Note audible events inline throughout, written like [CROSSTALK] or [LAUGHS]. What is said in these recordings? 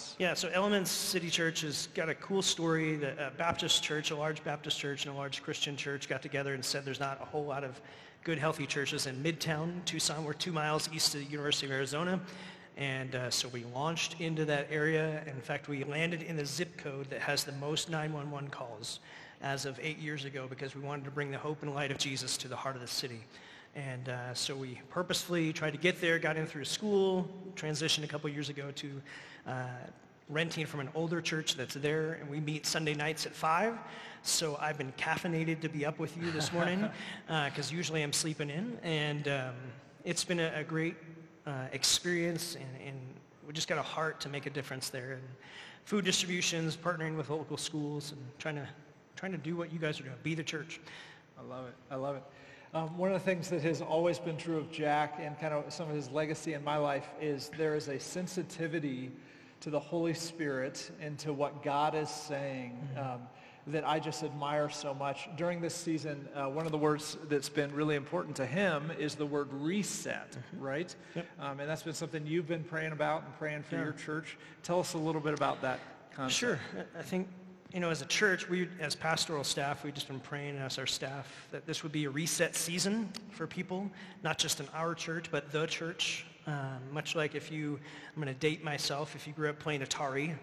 Elements. Yeah, so Elements City Church has got a cool story. The uh, Baptist church, a large Baptist church and a large Christian church got together and said there's not a whole lot of good, healthy churches in Midtown, Tucson. We're two miles east of the University of Arizona. And uh, so we launched into that area. In fact, we landed in the zip code that has the most 911 calls as of eight years ago because we wanted to bring the hope and light of Jesus to the heart of the city. And uh, so we purposefully tried to get there, got in through school, transitioned a couple years ago to uh, renting from an older church that's there, and we meet Sunday nights at 5. So I've been caffeinated to be up with you this morning because [LAUGHS] uh, usually I'm sleeping in. And um, it's been a, a great uh, experience, and, and, we just got a heart to make a difference there. And food distributions, partnering with local schools, and trying to, trying to do what you guys are doing, be the church. I love it. I love it. Um, one of the things that has always been true of Jack and kind of some of his legacy in my life is there is a sensitivity to the Holy Spirit and to what God is saying mm-hmm. um, that I just admire so much. During this season, uh, one of the words that's been really important to him is the word reset, mm-hmm. right? Yep. Um, and that's been something you've been praying about and praying for yeah. your church. Tell us a little bit about that concept. Sure. I think you know, as a church, we, as pastoral staff, we've just been praying as our staff that this would be a reset season for people, not just in our church, but the church. Um, much like if you, I'm going to date myself, if you grew up playing Atari,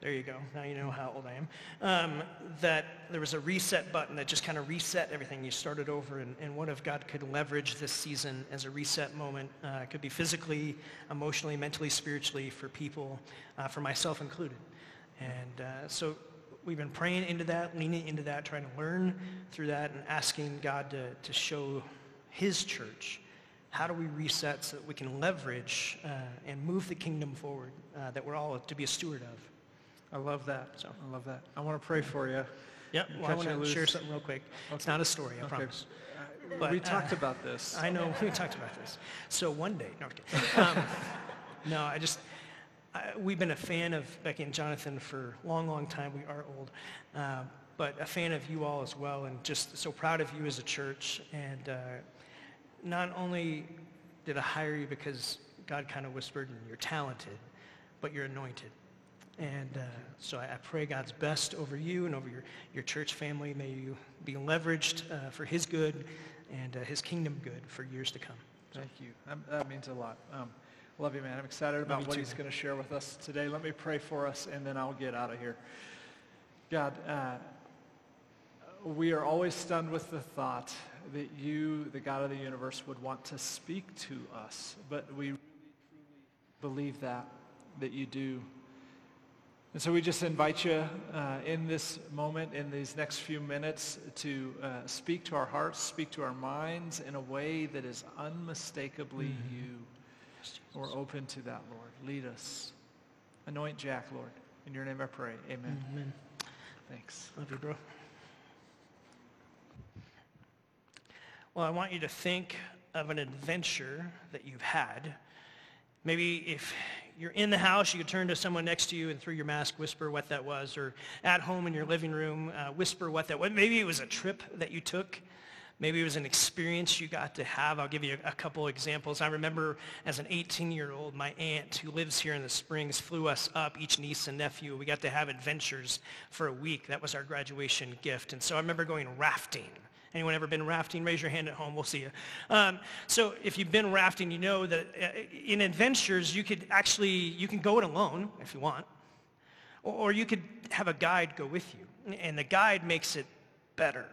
there you go, now you know how old I am, um, that there was a reset button that just kind of reset everything. You started over, and, and what if God could leverage this season as a reset moment? Uh, it could be physically, emotionally, mentally, spiritually for people, uh, for myself included. And uh, so we've been praying into that, leaning into that, trying to learn through that and asking God to, to show his church how do we reset so that we can leverage uh, and move the kingdom forward uh, that we're all to be a steward of. I love that. So I love that. I want to pray for you. Yep. Well, I want to share something real quick. Okay. It's not a story, I okay. promise. Uh, but, we talked uh, about this. I know we talked about this. So one day, no, [LAUGHS] um, no, I just we've been a fan of Becky and Jonathan for a long, long time. We are old. Uh, but a fan of you all as well and just so proud of you as a church. And uh, not only did I hire you because God kind of whispered and you're talented, but you're anointed. And uh, so I, I, pray God's best over you and over your, your church family. May you be leveraged uh, for his good and uh, his kingdom good for years to come. So. Thank you. That, that means a lot. Um, Love you, man. I'm excited about what too, he's going to share with us today. Let me pray for us, and then I'll get out of here. God, uh, we are always stunned with the thought that you, the God of the universe, would want to speak to us. But we really, truly believe that, that you do. And so we just invite you uh, in this moment, in these next few minutes, to uh, speak to our hearts, speak to our minds in a way that is unmistakably mm-hmm. you. We're open to that, Lord. Lead us. Anoint Jack, Lord. In your name I pray. Amen. Amen. Thanks. Love you, bro. Well, I want you to think of an adventure that you've had. Maybe if you're in the house, you could turn to someone next to you and through your mask whisper what that was. Or at home in your living room, uh, whisper what that was. Maybe it was a trip that you took Maybe it was an experience you got to have. I'll give you a, a couple examples. I remember as an 18-year-old, my aunt who lives here in the Springs flew us up, each niece and nephew. We got to have adventures for a week. That was our graduation gift. And so I remember going rafting. Anyone ever been rafting? Raise your hand at home. We'll see you. Um, so if you've been rafting, you know that uh, in adventures, you could actually, you can go it alone if you want. Or, or you could have a guide go with you. And the guide makes it better.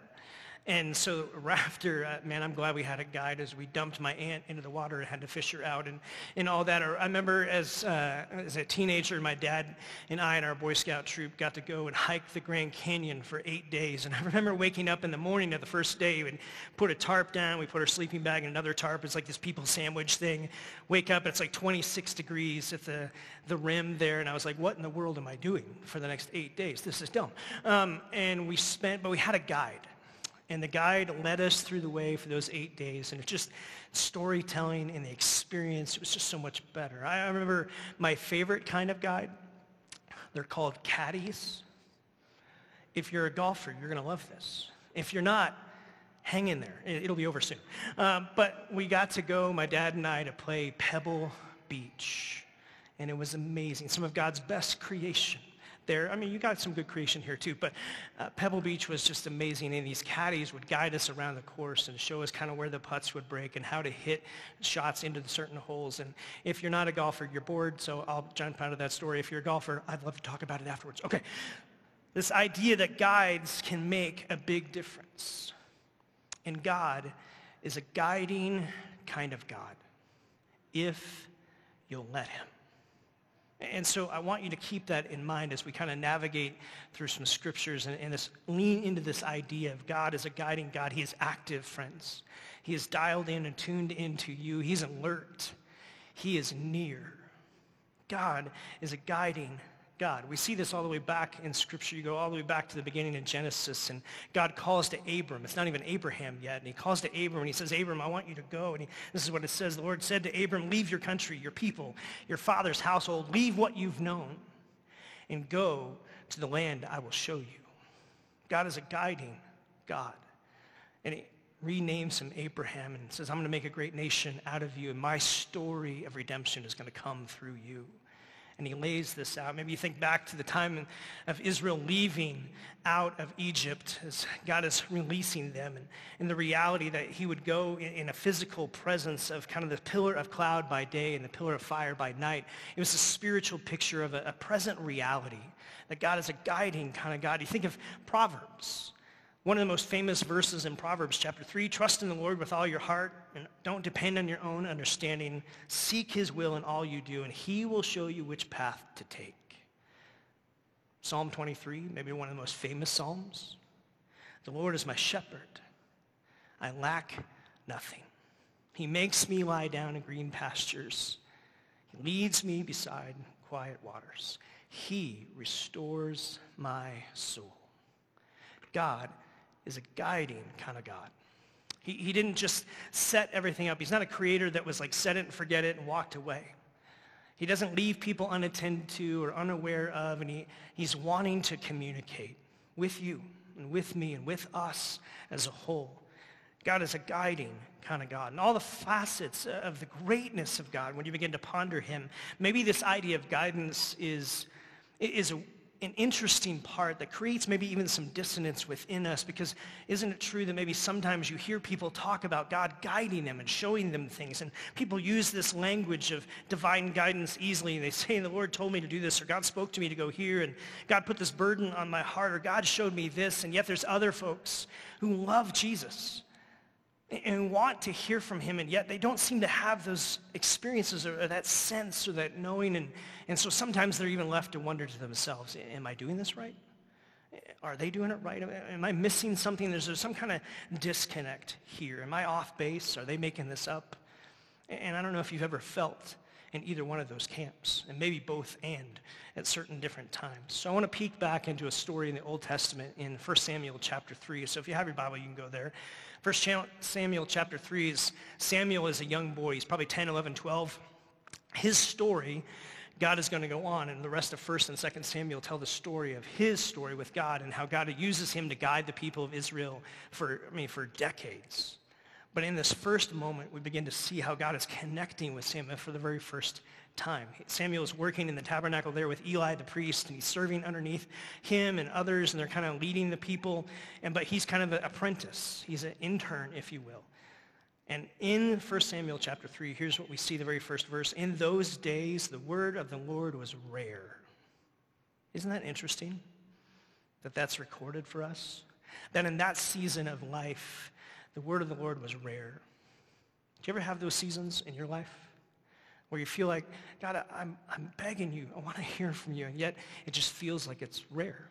And so [LAUGHS] after, uh, man, I'm glad we had a guide as we dumped my aunt into the water and had to fish her out and, and all that. I remember as, uh, as a teenager, my dad and I and our Boy Scout troop got to go and hike the Grand Canyon for eight days. And [LAUGHS] I remember waking up in the morning of the first day and put a tarp down. We put our sleeping bag in another tarp. It's like this people sandwich thing. Wake up, it's like 26 degrees at the, the rim there. And I was like, what in the world am I doing for the next eight days? This is dumb. Um, and we spent, but we had a guide. And the guide led us through the way for those eight days. And it's just storytelling and the experience It was just so much better. I remember my favorite kind of guide. They're called caddies. If you're a golfer, you're going to love this. If you're not, hang in there. It'll be over soon. Um, but we got to go, my dad and I, to play Pebble Beach. and it was amazing. Some of God's best creation there. I mean, you got some good creation here too, but uh, Pebble Beach was just amazing, and these caddies would guide us around the course and show us kind of where the putts would break and how to hit shots into the certain holes. And if you're not a golfer, you're bored, so I'll jump out of that story. If you're a golfer, I'd love to talk about it afterwards. Okay. This idea that guides can make a big difference. And God is a guiding kind of God if you'll let him. And so I want you to keep that in mind as we kind of navigate through some scriptures and, and this, lean into this idea of God as a guiding God. He is active, friends. He is dialed in and tuned into you. He's alert. He is near. God is a guiding God. We see this all the way back in Scripture. You go all the way back to the beginning of Genesis, and God calls to Abram. It's not even Abraham yet. And he calls to Abram, and he says, Abram, I want you to go. And he, this is what it says. The Lord said to Abram, leave your country, your people, your father's household. Leave what you've known and go to the land I will show you. God is a guiding God. And he renames him Abraham and says, I'm going to make a great nation out of you, and my story of redemption is going to come through you and he lays this out. Maybe you think back to the time of Israel leaving out of Egypt as God is releasing them and, and the reality that he would go in, in, a physical presence of kind of the pillar of cloud by day and the pillar of fire by night. It was a spiritual picture of a, a present reality that God is a guiding kind of God. You think of Proverbs. One of the most famous verses in Proverbs chapter 3, trust in the Lord with all your heart and don't depend on your own understanding. Seek his will in all you do and he will show you which path to take. Psalm 23, maybe one of the most famous Psalms. The Lord is my shepherd. I lack nothing. He makes me lie down in green pastures. He leads me beside quiet waters. He restores my soul. God is a guiding kind of God. He, he didn't just set everything up. He's not a creator that was like set it and forget it and walked away. He doesn't leave people unattended to or unaware of, and he, he's wanting to communicate with you and with me and with us as a whole. God is a guiding kind of God. And all the facets of the greatness of God, when you begin to ponder him, maybe this idea of guidance is, is a, an interesting part that creates maybe even some dissonance within us because isn't it true that maybe sometimes you hear people talk about God guiding them and showing them things? And people use this language of divine guidance easily. And they say the Lord told me to do this or God spoke to me to go here and God put this burden on my heart or God showed me this and yet there's other folks who love Jesus and want to hear from him, and yet they don't seem to have those experiences or, that sense or that knowing. And, and so sometimes they're even left to wonder to themselves, am I doing this right? Are they doing it right? Am I missing something? Is there some kind of disconnect here? Am I off base? Are they making this up? And I don't know if you've ever felt in either one of those camps, and maybe both and at certain different times. So I want to peek back into a story in the Old Testament in 1 Samuel chapter 3. So if you have your Bible, you can go there. 1 Samuel chapter 3 is Samuel is a young boy. He's probably 10, 11, 12. His story, God is going to go on, and the rest of 1st and 2nd Samuel tell the story of his story with God and how God uses him to guide the people of Israel for, I mean, for decades. But in this first moment, we begin to see how God is connecting with Samuel for the very first time. Samuel is working in the tabernacle there with Eli the priest, and he's serving underneath him and others, and they're kind of leading the people. And but he's kind of an apprentice. He's an intern, if you will. And in 1 Samuel chapter 3, here's what we see the very first verse. In those days, the word of the Lord was rare. Isn't that interesting that that's recorded for us? That in that season of life, the word of the Lord was rare. Do you ever have those seasons in your life? where you feel like, God, I'm, I'm begging you. I want to [LAUGHS] hear from you. And yet it just feels like it's rare.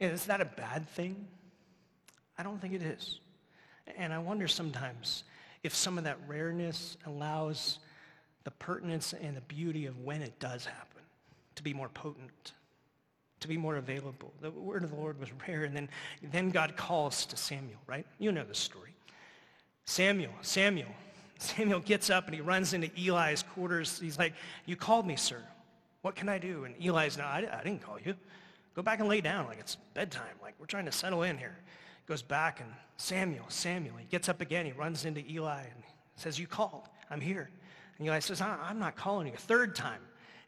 And is that a bad thing? I don't think it is. And I wonder sometimes if some of that rareness allows the pertinence and the beauty of when it does happen to be more potent, to be more available. The word of the Lord was rare, and then, then God calls to Samuel, right? You know the story. Samuel, Samuel, [LAUGHS] Samuel gets up and he runs into Eli's quarters. He's like, you called me, sir. What can I do? And Eli's, no, I, I didn't call you. Go back and lay down like it's bedtime. Like we're trying to settle in here. Goes back and Samuel, Samuel. He gets up again. He runs into Eli and says, you called. I'm here. And Eli says, I'm not calling you. A third time.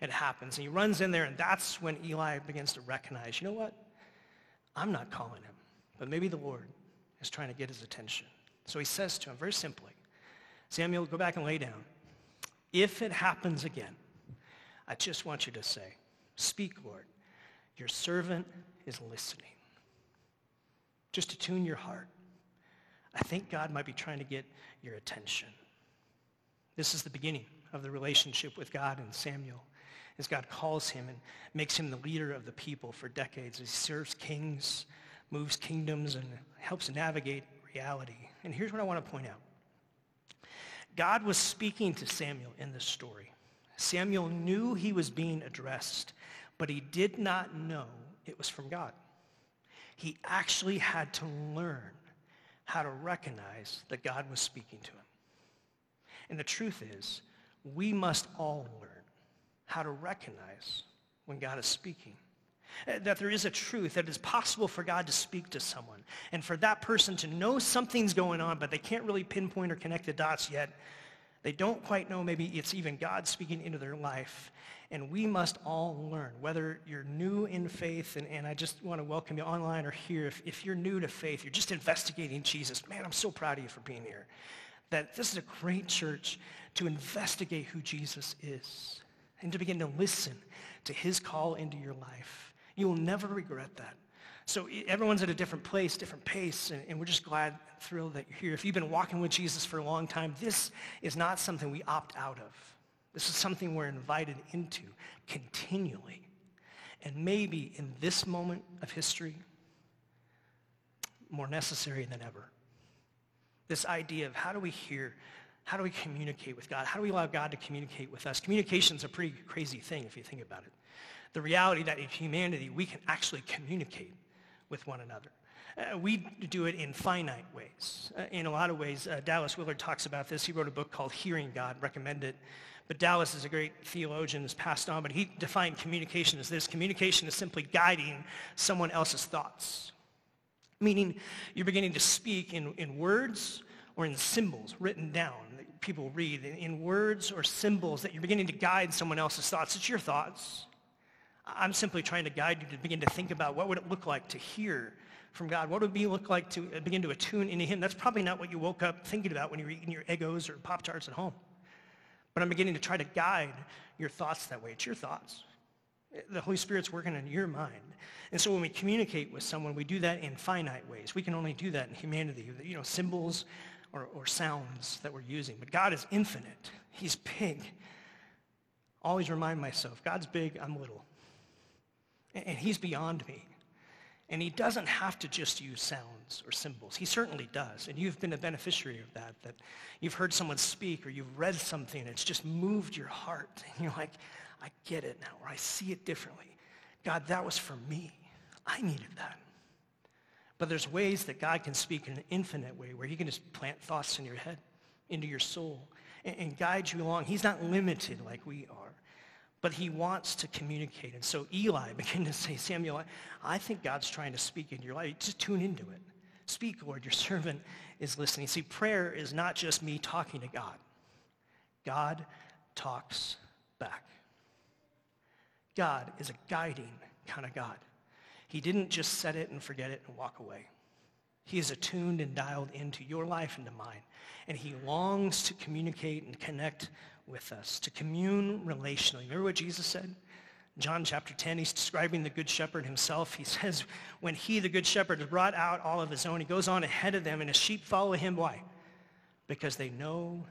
It happens. And he runs in there, and that's when Eli begins to recognize, you know what? I'm not calling him, but maybe the Lord is trying to get his attention. So he says to him very simply, Samuel, go back and lay down. If it happens again, I just want you to say, speak, Lord. Your servant is listening. Just to tune your heart. I think God might be trying to get your attention. This is the beginning of the relationship with God and Samuel as God calls him and makes him the leader of the people for decades. He serves kings, moves kingdoms, and helps navigate reality. And here's what I want to point out. God was speaking to Samuel in this story. Samuel knew he was being addressed, but he did not know it was from God. He actually had to learn how to recognize that God was speaking to him. And the truth is, we must all learn how to recognize when God is speaking. Uh, that there is a truth, that it is possible for God to speak to someone. And for that person to know something's going on, but they can't really pinpoint or connect the dots yet. They don't quite know maybe it's even God speaking into their life. And we must all learn, whether you're new in faith, and, and I just want to welcome you online or here. If, if you're new to faith, you're just investigating Jesus, man, I'm so proud of you for being here. That this is a great church to investigate who Jesus is and to begin to listen to his call into your life. You will never regret that. So everyone's at a different place, different pace, and, and, we're just glad, thrilled that you're here. If you've been walking with Jesus for a long time, this is not something we opt out of. This is something we're invited into continually. And maybe in this moment of history, more necessary than ever. This idea of how do we hear, how do we communicate with God? How do we allow God to communicate with us? Communication is a pretty crazy thing if you think about it. The reality that in humanity, we can actually communicate with one another. Uh, we do it in finite ways. Uh, in a lot of ways, uh, Dallas Willard talks about this. He wrote a book called Hearing God, recommend it. But Dallas is a great theologian, has passed on, but he defined communication as this. Communication is simply guiding someone else's thoughts. Meaning you're beginning to speak in, in words or in symbols written down that people read, in, words or symbols that you're beginning to guide someone else's thoughts. It's your thoughts. I'm simply trying to guide you to begin to think about what would it look like to hear from God? What would it look like to uh, begin to attune into him? That's probably not what you woke up thinking about when you were eating your Eggos or Pop-Tarts at home. But I'm beginning to try to guide your thoughts that way. It's your thoughts. The Holy Spirit's working in your mind. And so when we communicate with someone, we do that in finite ways. We can only do that in humanity. You know, symbols or, or sounds that we're using. But God is infinite. He's big. Always remind myself, God's big, I'm little. And he's beyond me. And he doesn't have to just use sounds or symbols. He certainly does. And you've been a beneficiary of that, that you've heard someone speak or you've read something and it's just moved your heart. And you're like, I get it now, or I see it differently. God, that was for me. I needed that. But there's ways that God can speak in an infinite way where he can just plant thoughts in your head, into your soul, and, and guide you along. He's not limited like we are but he wants to communicate. And so Eli [LAUGHS] began to say, Samuel, I, I think God's trying to speak in your life. Just tune into it. Speak, Lord. Your [LAUGHS] servant is listening. See, prayer is not just me talking to God. God talks back. God is a guiding kind of God. He didn't just set it and forget it and walk away. He is attuned and dialed into your life and to mine. And he longs to communicate and connect with us, to commune relationally. Remember what Jesus said? John chapter 10, he's describing the good shepherd himself. He [LAUGHS] says, when he, the good shepherd, has brought out all of his own, he goes on ahead of them, and his sheep follow him. Why? Because they know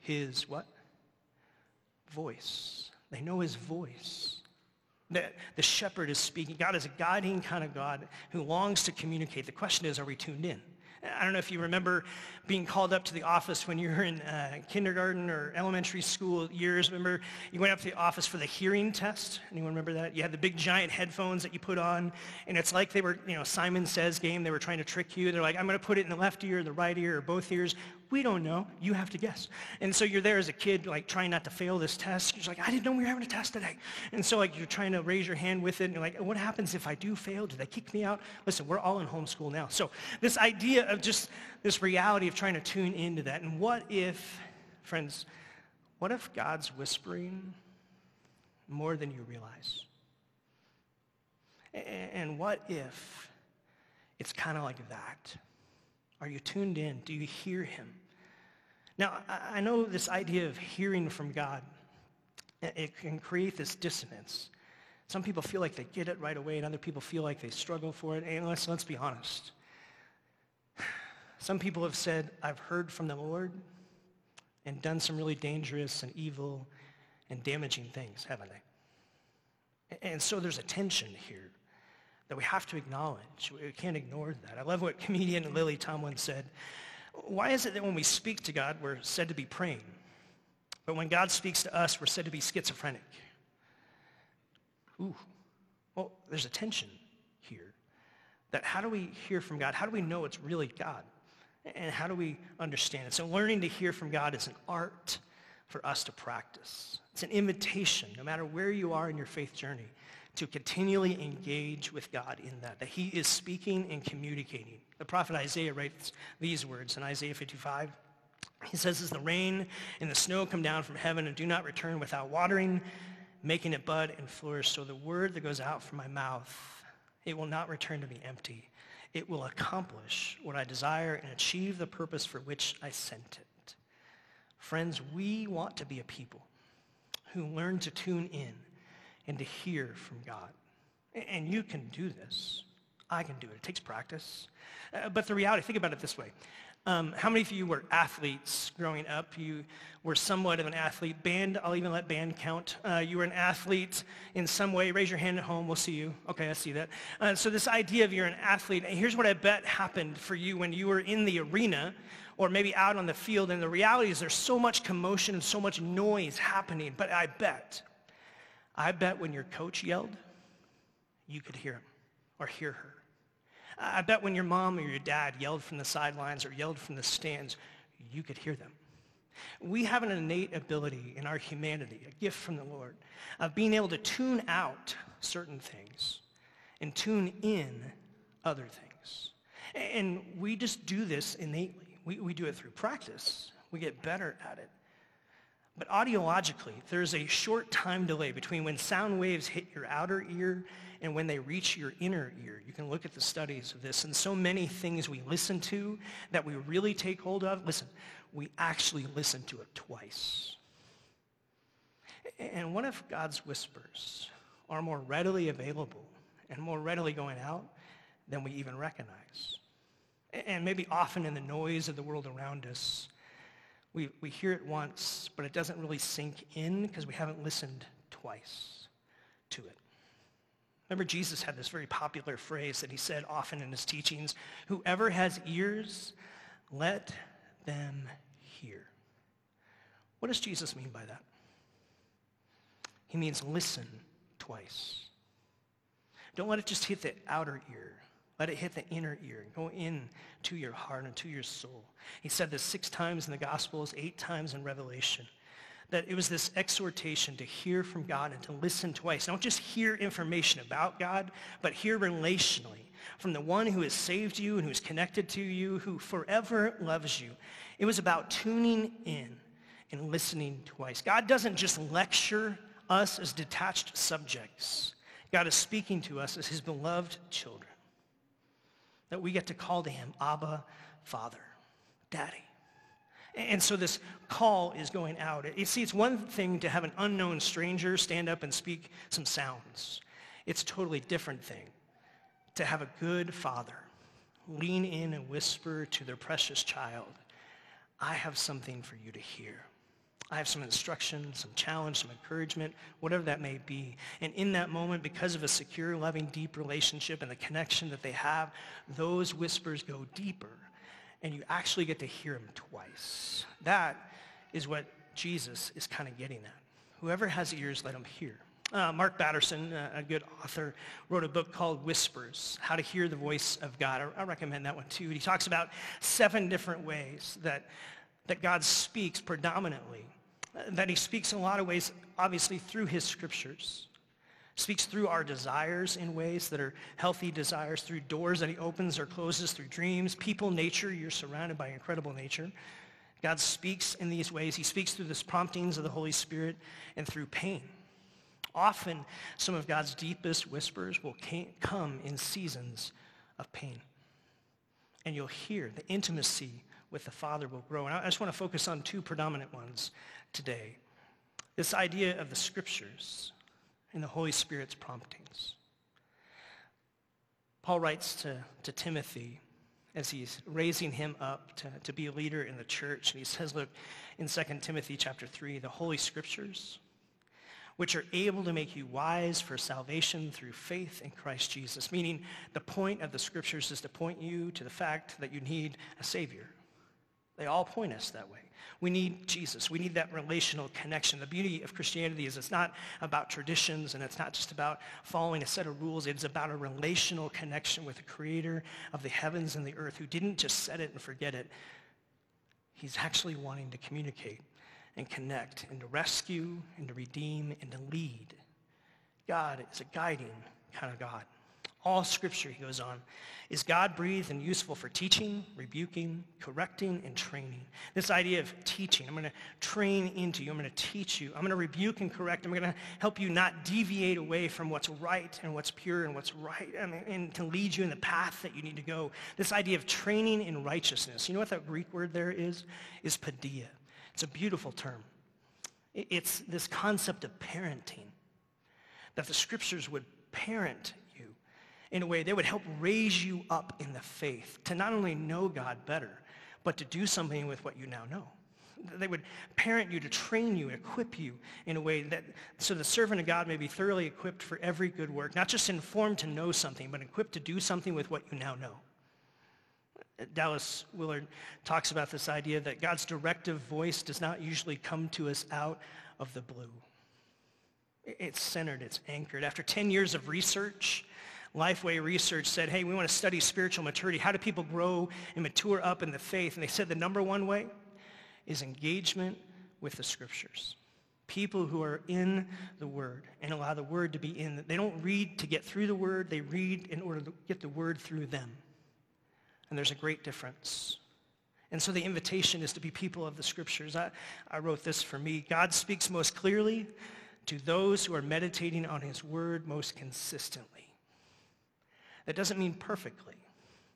his what? Voice. They know his voice. The, the shepherd is speaking. God is a guiding kind of God who longs to communicate. The question is, are we tuned in? I don't know if you remember being called up to the office when you were in uh, kindergarten or elementary school years. Remember, you went up to the office for the hearing test. Anyone remember that? You had the big giant headphones that you put on, and it's like they were, you know, Simon Says game. They were trying to trick you. They're like, I'm going to put it in the left ear, the right ear, or both ears. We don't know. You have to guess. And so you're there as a kid, like trying not to fail this test. You're like, I didn't know we were having a test today. And so like you're trying to raise your hand with it, and you're like, what happens if I do fail? Do they kick me out? Listen, we're all in homeschool now. So this idea of just this reality of trying to tune into that. And what if, friends, what if God's whispering more than you realize. And what if it's kind of like that? Are you tuned in? Do you hear him? Now, I know this idea of hearing from God, it can create this dissonance. Some people feel like they get it right away, and other people feel like they struggle for it. And let's, let's be honest. Some people have said, I've heard from the Lord and done some really dangerous and evil and damaging things, haven't they? And so there's a tension here that we have to acknowledge. We can't ignore that. I love what comedian Lily Tomlin said. Why is it that when we speak to God, we're said to be praying, but when God speaks to us, we're said to be schizophrenic? Ooh, well, there's a tension here. That how do we hear from God? How do we know it's really God? And how do we understand it? So learning to hear from God is an art for us to practice. It's an invitation, no matter where you are in your faith journey, to continually engage with God in that, that he is speaking and communicating. The prophet Isaiah writes these words in Isaiah 55. He says, as the rain and the snow come down from heaven and do not return without watering, making it bud and flourish, so the word that goes out from my mouth, it will not return to me empty. It will accomplish what I desire and achieve the purpose for which I sent it. Friends, we want to be a people who learn to tune in and to hear from God. And you can do this. I can do it. It takes practice. Uh, but the reality, think about it this way. Um, how many of you were athletes growing up? You were somewhat of an athlete. Band, I'll even let band count. Uh, you were an athlete in some way. Raise your hand at home. We'll see you. Okay, I see that. Uh, so this idea of you're an athlete, and here's what I bet happened for you when you were in the arena or maybe out on the field. And the reality is there's so much commotion and so much noise happening. But I bet, I bet when your coach yelled, you could hear him or hear her. I bet when your mom or your dad yelled from the sidelines or yelled from the stands, you could hear them. We have an innate ability in our humanity, a gift from the Lord, of being able to tune out certain things and tune in other things. And we just do this innately. We, we do it through practice. We get better at it. But audiologically, there's a short time delay between when sound waves hit your outer ear and when they reach your inner ear. You can look at the studies of this. And so many things we listen to that we really take hold of, listen, we actually listen to it twice. And what if God's whispers are more readily available and more readily going out than we even recognize? And maybe often in the noise of the world around us, we, we hear it once, but it doesn't really sink in because we haven't listened twice to it. Remember, Jesus had this very popular phrase that he said often in his teachings, whoever has ears, let them hear. What does Jesus mean by that? He means listen twice. Don't let it just hit the outer ear. Let it hit the inner ear go in to your heart and to your soul. He said this six times in the Gospels, eight times in Revelation that it was this exhortation to hear from God and to listen twice. Don't just hear information about God, but hear relationally from the one who has saved you and who is connected to you, who forever loves you. It was about tuning in and listening twice. God doesn't just lecture us as detached subjects. God is speaking to us as his beloved children. That we get to call to him Abba, Father, Daddy. And so this call is going out. You see, it's one thing to have an unknown stranger stand up and speak some sounds. It's a totally different thing to have a good father lean in and whisper to their precious child, I have something for you to hear. I have some instruction, some challenge, some encouragement, whatever that may be. And in that moment, because of a secure, loving, deep relationship and the connection that they have, those whispers go deeper and you actually get to hear him twice. That is what Jesus is kind of getting at. Whoever has ears, let them hear. Uh, Mark Batterson, a good author, wrote a book called Whispers, How to Hear the Voice of God. I, I recommend that one too. He talks about seven different ways that, that God speaks predominantly, that he speaks in a lot of ways, obviously, through his scriptures speaks through our desires in ways that are healthy desires, through doors that he opens or closes, through dreams, people, nature. You're surrounded by incredible nature. God speaks in these ways. He speaks through the promptings of the Holy Spirit and through pain. Often, some of God's deepest whispers will come in seasons of pain. And you'll hear the intimacy with the Father will grow. And I just want to focus on two predominant ones today. This idea of the scriptures and the Holy Spirit's promptings. Paul writes to, to Timothy as he's raising him up to, to be a leader in the church. And he says, look, in 2 Timothy chapter 3, the Holy Scriptures, which are able to make you wise for salvation through faith in Christ Jesus. Meaning the point of the Scriptures is to point you to the fact that you need a Savior. They all point us that way. We need Jesus. We need that relational connection. The beauty of Christianity is it's not about traditions and it's not just about following a set of rules. It's about a relational connection with the creator of the heavens and the earth who didn't just set it and forget it. He's actually wanting to communicate and connect and to rescue and to redeem and to lead. God is a guiding kind of God. All scripture, he goes on, is God-breathed and useful for teaching, rebuking, correcting, and training. This idea of teaching, I'm going to train into you. I'm going to teach you. I'm going to rebuke and correct. I'm going to help you not deviate away from what's right and what's pure and what's right and, and to lead you in the path that you need to go. This idea of training in righteousness. You know what that Greek word there is? Is paideia. It's a beautiful term. It's this concept of parenting, that the scriptures would parent in a way they would help raise you up in the faith to not only know God better, but to do something with what you now know. They would parent you to train you, equip you in a way that so the servant of God may be thoroughly equipped for every good work, not just informed to know something, but equipped to do something with what you now know. Dallas Willard talks about this idea that God's directive voice does not usually come to us out of the blue. It's centered, it's anchored. After 10 years of research, Lifeway Research said, hey, we want to study spiritual maturity. How do people grow and mature up in the faith? And they said the number one way is engagement with the scriptures. People who are in the word and allow the word to be in. They don't read to get through the word. They read in order to get the word through them. And there's a great difference. And so the invitation is to be people of the scriptures. I, I wrote this for me. God speaks most clearly to those who are meditating on his word most consistently. That doesn't mean perfectly.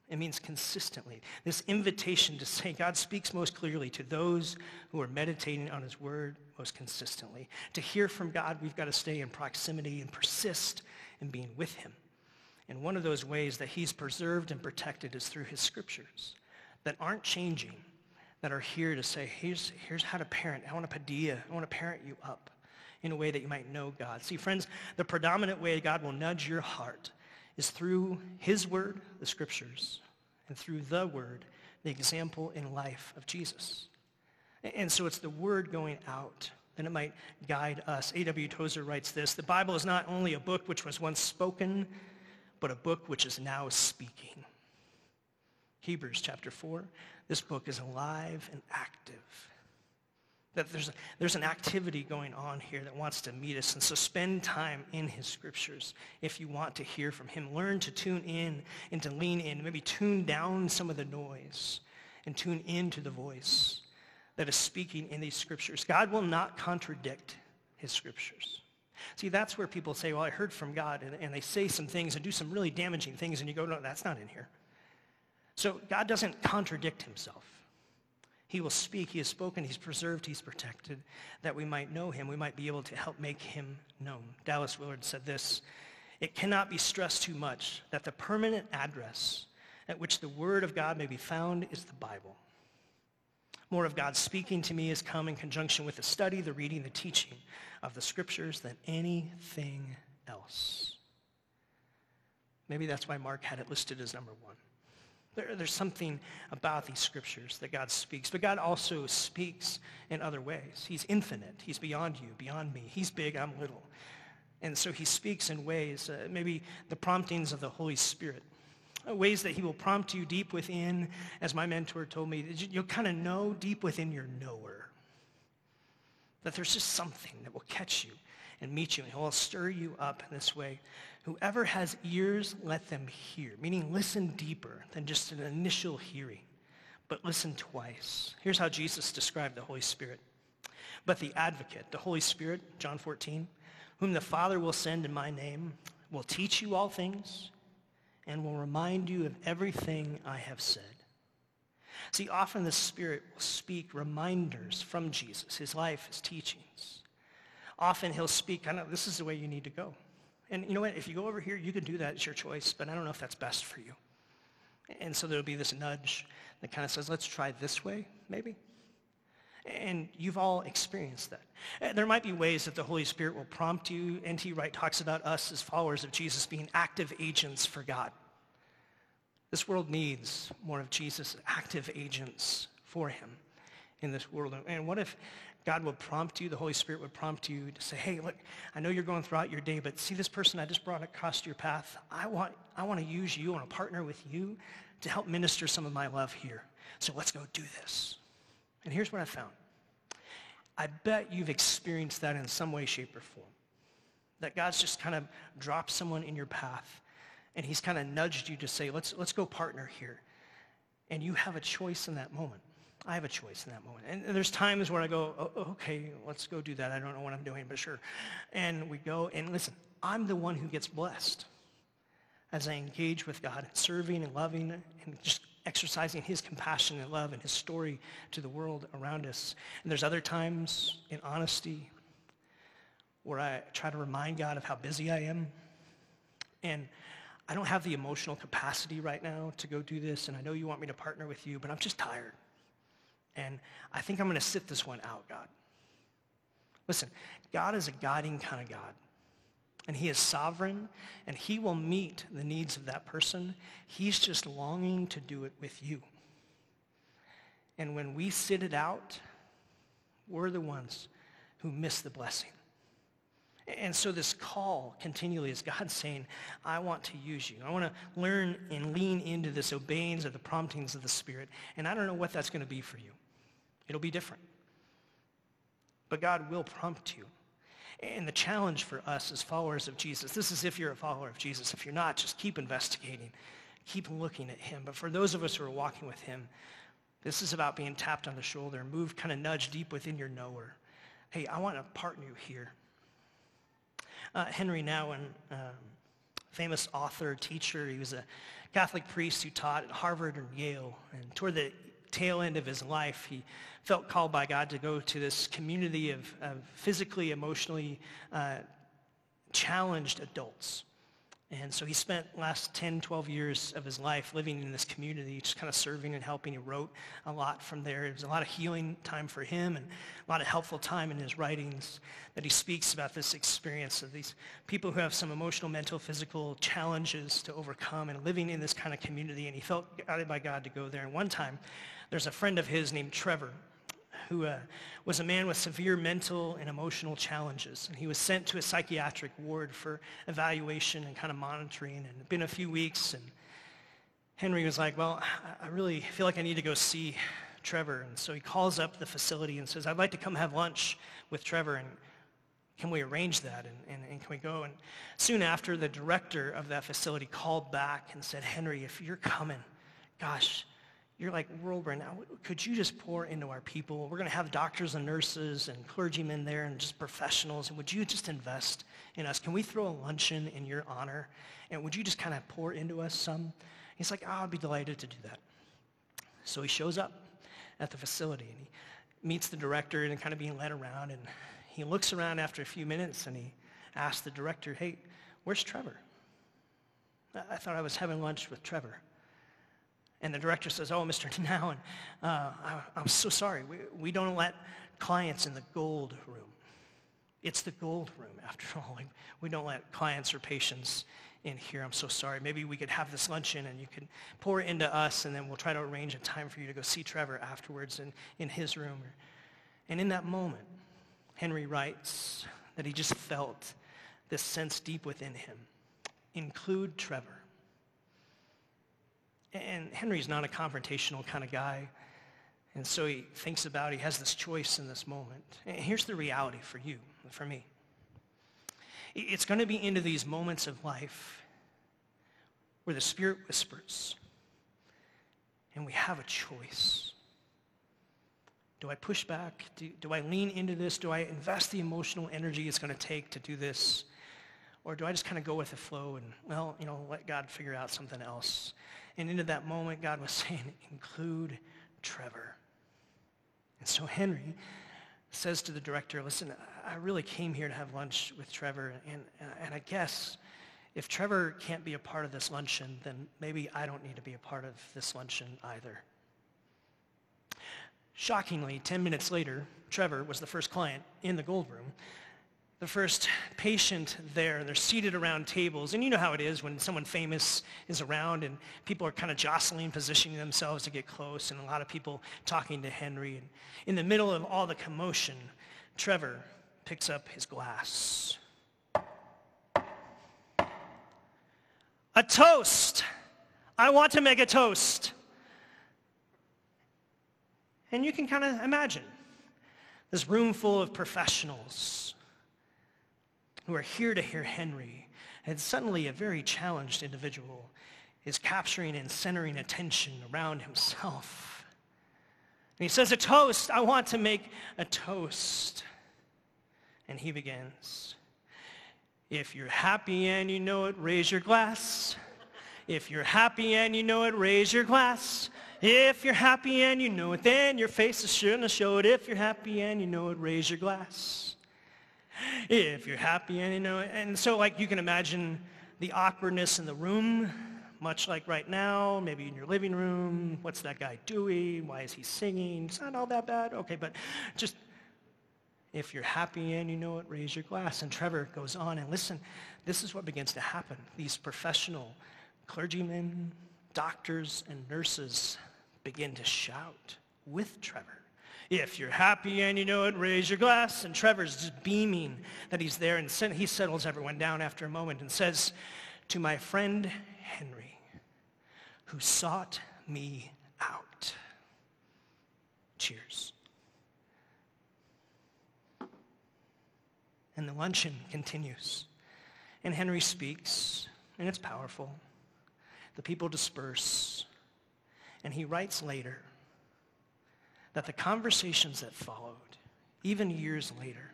It means consistently. This invitation to say God speaks most clearly to those who are meditating on his word most consistently. To hear from God, we've got to stay in proximity and persist in being with him. And one of those ways that he's preserved and protected is through his scriptures that aren't changing, that are here to say, here's, here's how to parent. I want to paideia. I want to parent you up in a way that you might know God. See, friends, the predominant way God will nudge your heart is through his word, the scriptures, and through the word, the example in life of Jesus. And so it's the word going out and it might guide us. A.W. Tozer writes this, the Bible is not only a book which was once spoken, but a book which is now speaking. Hebrews chapter 4, this book is alive and active. That there's, there's an activity going on here that wants to meet us. And so spend time in his scriptures if you want to hear from him. Learn to tune in and to lean in. Maybe tune down some of the noise and tune into the voice that is speaking in these scriptures. God will not contradict his scriptures. See, that's where people say, well, I heard from God, and, and they say some things and do some really damaging things, and you go, no, that's not in here. So God doesn't contradict himself. He will speak. He has spoken. He's preserved. He's protected that we might know him. We might be able to help make him known. Dallas Willard said this, it cannot be stressed too much that the permanent address at which the word of God may be found is the Bible. More of God speaking to me has come in conjunction with the study, the reading, the teaching of the scriptures than anything else. Maybe that's why Mark had it listed as number one. There, there's something about these scriptures that God speaks. But God also speaks in other ways. He's infinite. He's beyond you, beyond me. He's big, I'm little. And so he speaks in ways, uh, maybe the promptings of the Holy Spirit, uh, ways that he will prompt you deep within, as my mentor told me, you'll kind of know deep within your knower. That there's just something that will catch you and meet you, and he'll stir you up in this way. Whoever has ears, let them hear, meaning listen deeper than just an initial hearing, but listen twice. Here's how Jesus described the Holy Spirit. But the advocate, the Holy Spirit, John 14, whom the Father will send in my name, will teach you all things and will remind you of everything I have said. See, often the Spirit will speak reminders from Jesus, his life, his teachings. Often he'll speak, I know this is the way you need to go. And you know what? If you go over here, you can do that. It's your choice, but I don't know if that's best for you. And so there'll be this nudge that kind of says, let's try this way, maybe. And you've all experienced that. Eh, there might be ways that the Holy Spirit will prompt you. N.T. Wright talks about us as followers of Jesus being active agents for God. This world needs more of Jesus, active agents for him in this world. And what if God would prompt you, the Holy Spirit would prompt you to say, hey, look, I know you're going throughout your day, but see this person I just brought across your path? I want, I want to use you, I want to partner with you to help minister some of my love here. So let's go do this. And here's what I found. I bet you've experienced that in some way, shape, or form. That God's just kind of dropped someone in your path and he's kind of nudged you to say, let's, let's go partner here. And you have a choice in that moment. I have a choice in that moment. And there's times where I go, oh, okay, let's go do that. I don't know what I'm doing, but sure. And we go, and listen, I'm the one who gets blessed as I engage with God, serving and loving and just exercising his compassion and love and his story to the world around us. And there's other times in honesty where I try to remind God of how busy I am. And I don't have the emotional capacity right now to go do this, and I know you want me to partner with you, but I'm just tired. And I think I'm going to sit this one out, God. Listen, God is a guiding kind of God. And he is sovereign, and he will meet the needs of that person. He's just longing to do it with you. And when we sit it out, we're the ones who miss the blessing. And so this call continually is God [LAUGHS] saying, I want to use you. I want to learn and lean into this obeying of the promptings of the Spirit. And I don't know what that's going to be for you. It'll be different. But God will prompt you. And the challenge for us as followers of Jesus, this is if you're a follower of Jesus. If you're not, just keep investigating. Keep looking at him. But for those of us who are walking with him, this is about being tapped on the shoulder, moved, kind of nudged deep within your knower. Hey, I want to partner you here. Uh, Henry Nouwen, um, famous author, teacher, he was a Catholic priest who taught at Harvard and Yale. And toward the tail end of his life, he felt called by God to go to this community of, of physically, emotionally uh, challenged adults. And so he spent last 10, 12 years of his life living in this community, just kind of serving and helping. He wrote a lot from there. It was a lot of healing time for him and a lot of helpful time in his writings that he speaks about this experience of these people who have some emotional, mental, physical challenges to overcome and living in this kind of community. And he felt guided by God to go there. And one time, there's a friend of his named Trevor who uh, was a man with severe mental and emotional challenges. And he was sent to a psychiatric ward for evaluation and kind of monitoring. And it'd been a few weeks, and Henry was like, well, I really feel like I need to go see Trevor. And so he calls up the facility and says, I'd like to come have lunch with Trevor, and can we arrange that? And, and, and, can we go? And soon after, the director of that facility called back and said, Henry, if you're coming, gosh, you're like right now. Could you just pour into our people? We're going to have doctors and nurses and clergymen there and just professionals. And would you just invest in us? Can we throw a luncheon in your honor? And would you just kind of pour into us some? He's like, oh, I'd be delighted to do that. So he shows up at the facility and he meets the director and kind of being led around. And he looks around after a few minutes and he asks the director, hey, where's Trevor? I thought I was having lunch with Trevor. And the director says, oh, Mr. [LAUGHS] Nouwen, uh, I, am so sorry. We, we don't let clients in the gold room. It's the gold room, after [LAUGHS] all. Like, we don't let clients or patients in here. I'm so sorry. Maybe we could have this luncheon and you can pour into us and then we'll try to arrange a time for you to go see Trevor afterwards in, in his room. And in that moment, Henry writes that he just felt this sense deep within him. Include Trevor. And Henry's not a confrontational kind of guy. And so he thinks about, he has this choice in this moment. And here's the reality for you, for me. It's going to be into these moments of life where the Spirit whispers and we have a choice. Do I push back? Do, do I lean into this? Do I invest the emotional energy it's going to take to do this? Or do I just kind of go with the flow and, well, you know, let God figure out something else? And into that moment, God was [LAUGHS] saying, include Trevor. And so Henry says to the director, listen, I really came here to have lunch with Trevor, and, and I guess if Trevor can't be a part of this luncheon, then maybe I don't need to be a part of this luncheon either. Shockingly, 10 minutes later, Trevor was the first client in the gold room, the first patient there, they're seated around tables. And you know how it is when someone famous is around and people are kind of jostling, positioning themselves to get close, and a lot of people talking to Henry. And in the middle of all the commotion, Trevor picks up his glass. A toast. I want to make a toast. And you can kind of imagine this room full of professionals who are here to hear Henry. And suddenly a very challenged individual is capturing and centering attention around himself. And he says, a toast. I want to make a toast. And he begins. If you're happy and you know it, raise your glass. If you're happy and you know it, raise your glass. If you're happy and you know it, then your face is sure to show it. If you're happy and you know it, raise your glass. If you're happy and you know. And so like you can imagine the awkwardness in the room, much like right now, maybe in your living room. What's that guy doing? Why is he singing? It's not all that bad. Okay, but just if you're happy and you know it, raise your glass. And Trevor goes on and listen, this is what begins to happen. These professional clergymen, doctors, and nurses begin to shout with Trevor. If you're happy and you know it, raise your glass. And Trevor's just beaming that he's there. And he settles everyone down after a moment and says, to my friend Henry, who sought me out. Cheers. And the luncheon continues. And Henry speaks, and it's powerful. The people disperse. And he writes later that the conversations that followed, even years later,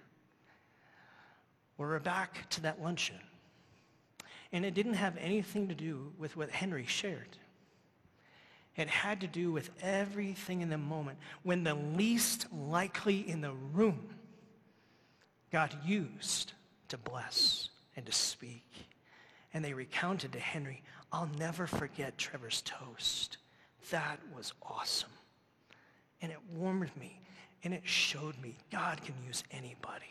were back to that luncheon. And it didn't have anything to do with what Henry shared. It had to do with everything in the moment when the least likely in the room got used to bless and to speak. And they recounted to Henry, I'll never forget Trevor's toast. That was awesome. And it warmed me and it showed me God can use anybody.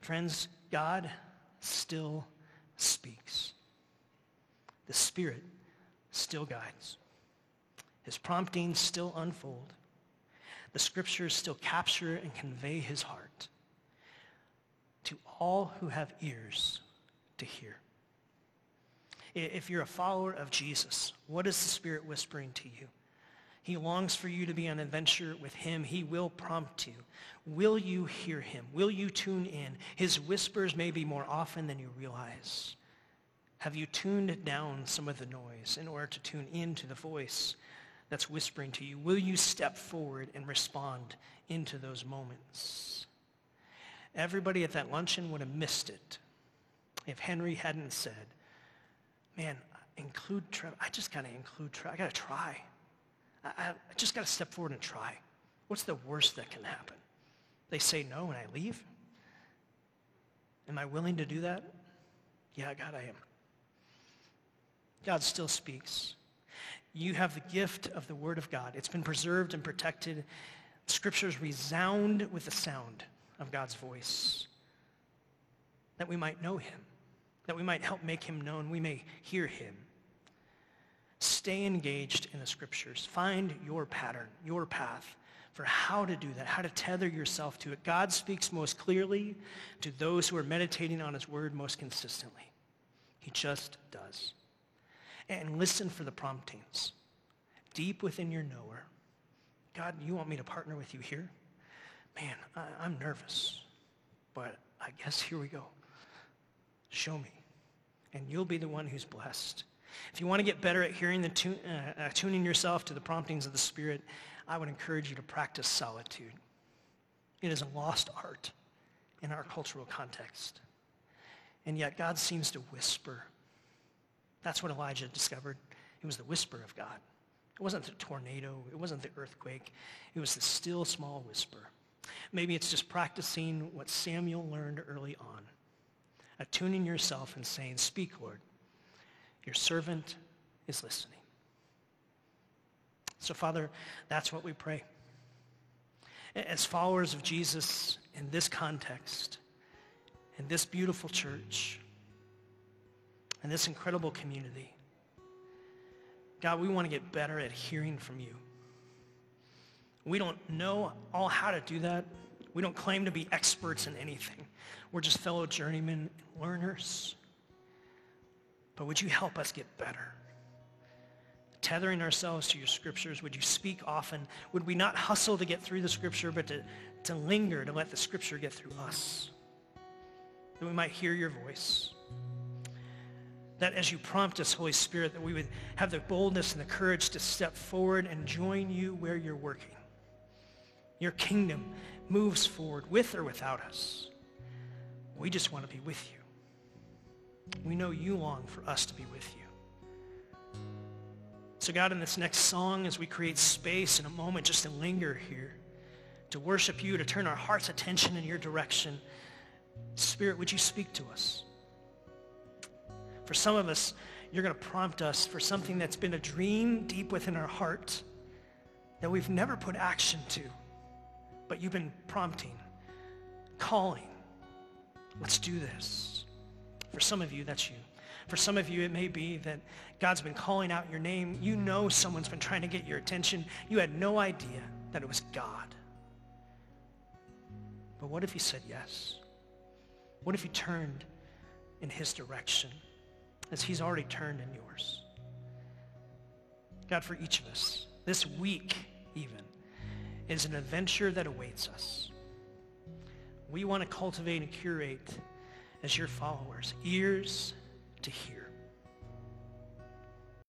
Friends, God still speaks. The Spirit still guides. His promptings still unfold. The scriptures still capture and convey his heart to all who have ears to hear. If you're a follower of Jesus, what is the Spirit whispering to you? He longs for you to be on adventure with him. He will prompt you. Will you hear him? Will you tune in? His whispers may be more often than you realize. Have you tuned down some of the noise in order to tune into the voice that's whispering to you? Will you step forward and respond into those moments? Everybody at that luncheon would have missed it if Henry hadn't said, man, include Trevor. I just got to include Trevor. I got to try. I, I just got to step forward and try. What's the worst that can happen? They say no and I leave? Am I willing to do that? Yeah, God, I am. God still speaks. You have the gift of the Word of God. It's been preserved and protected. Scriptures resound with the sound of God's voice, that we might know him, that we might help make him known, we may hear him. Stay engaged in the Scriptures. Find your pattern, your path for how to do that, how to tether yourself to it. God speaks most clearly to those who are meditating on his word most consistently. He just does and listen for the promptings deep within your knower. God, you want me to partner with you here? Man, I, am nervous, but I guess here we go. Show me. And you'll be the one who's blessed. If you want to get better at hearing the tune, uh, uh, tuning yourself to the promptings of the Spirit, I would encourage you to practice solitude. It is a lost art in our cultural context. And yet God seems to whisper. That's what Elijah discovered. It was the whisper of God. It wasn't the tornado. It wasn't the earthquake. It was the still small whisper. Maybe it's just practicing what Samuel learned early on. Attuning yourself and saying, speak, Lord. Your servant is listening. So, Father, that's what we pray. As followers of Jesus in this context, in this beautiful church, in this incredible community, God, we want to get better at hearing from you. We don't know all how to do that. We don't claim to be experts in anything. We're just fellow journeymen learners. But would you help us get better? Tethering ourselves to your scriptures, would you speak often? Would we not hustle to get through the scripture, but to, to linger, to let the scripture get through us? That we might hear your voice. That as you prompt us, Holy Spirit, that we would have the boldness and the courage to step forward and join you where you're working. Your kingdom moves forward with or without us. We just want to be with you. We know you long for us to be with you. So God, in this next song, as we create space in a moment just to linger here, to worship you, to turn our heart's attention in your direction, Spirit, would you speak to us? For some of us, you're going to prompt us for something that's been a dream deep within our heart that we've never put action to, but you've been prompting, calling. Let's do this. For some of you, that's you. For some of you, it may be that God's been calling out your name. You know someone's been trying to get your attention. You had no idea that it was God. But what if he said yes? What if he turned in his direction as he's already turned in yours? God, for each of us, this week even, is an adventure that awaits us. We want to cultivate and curate as your followers, ears to hear.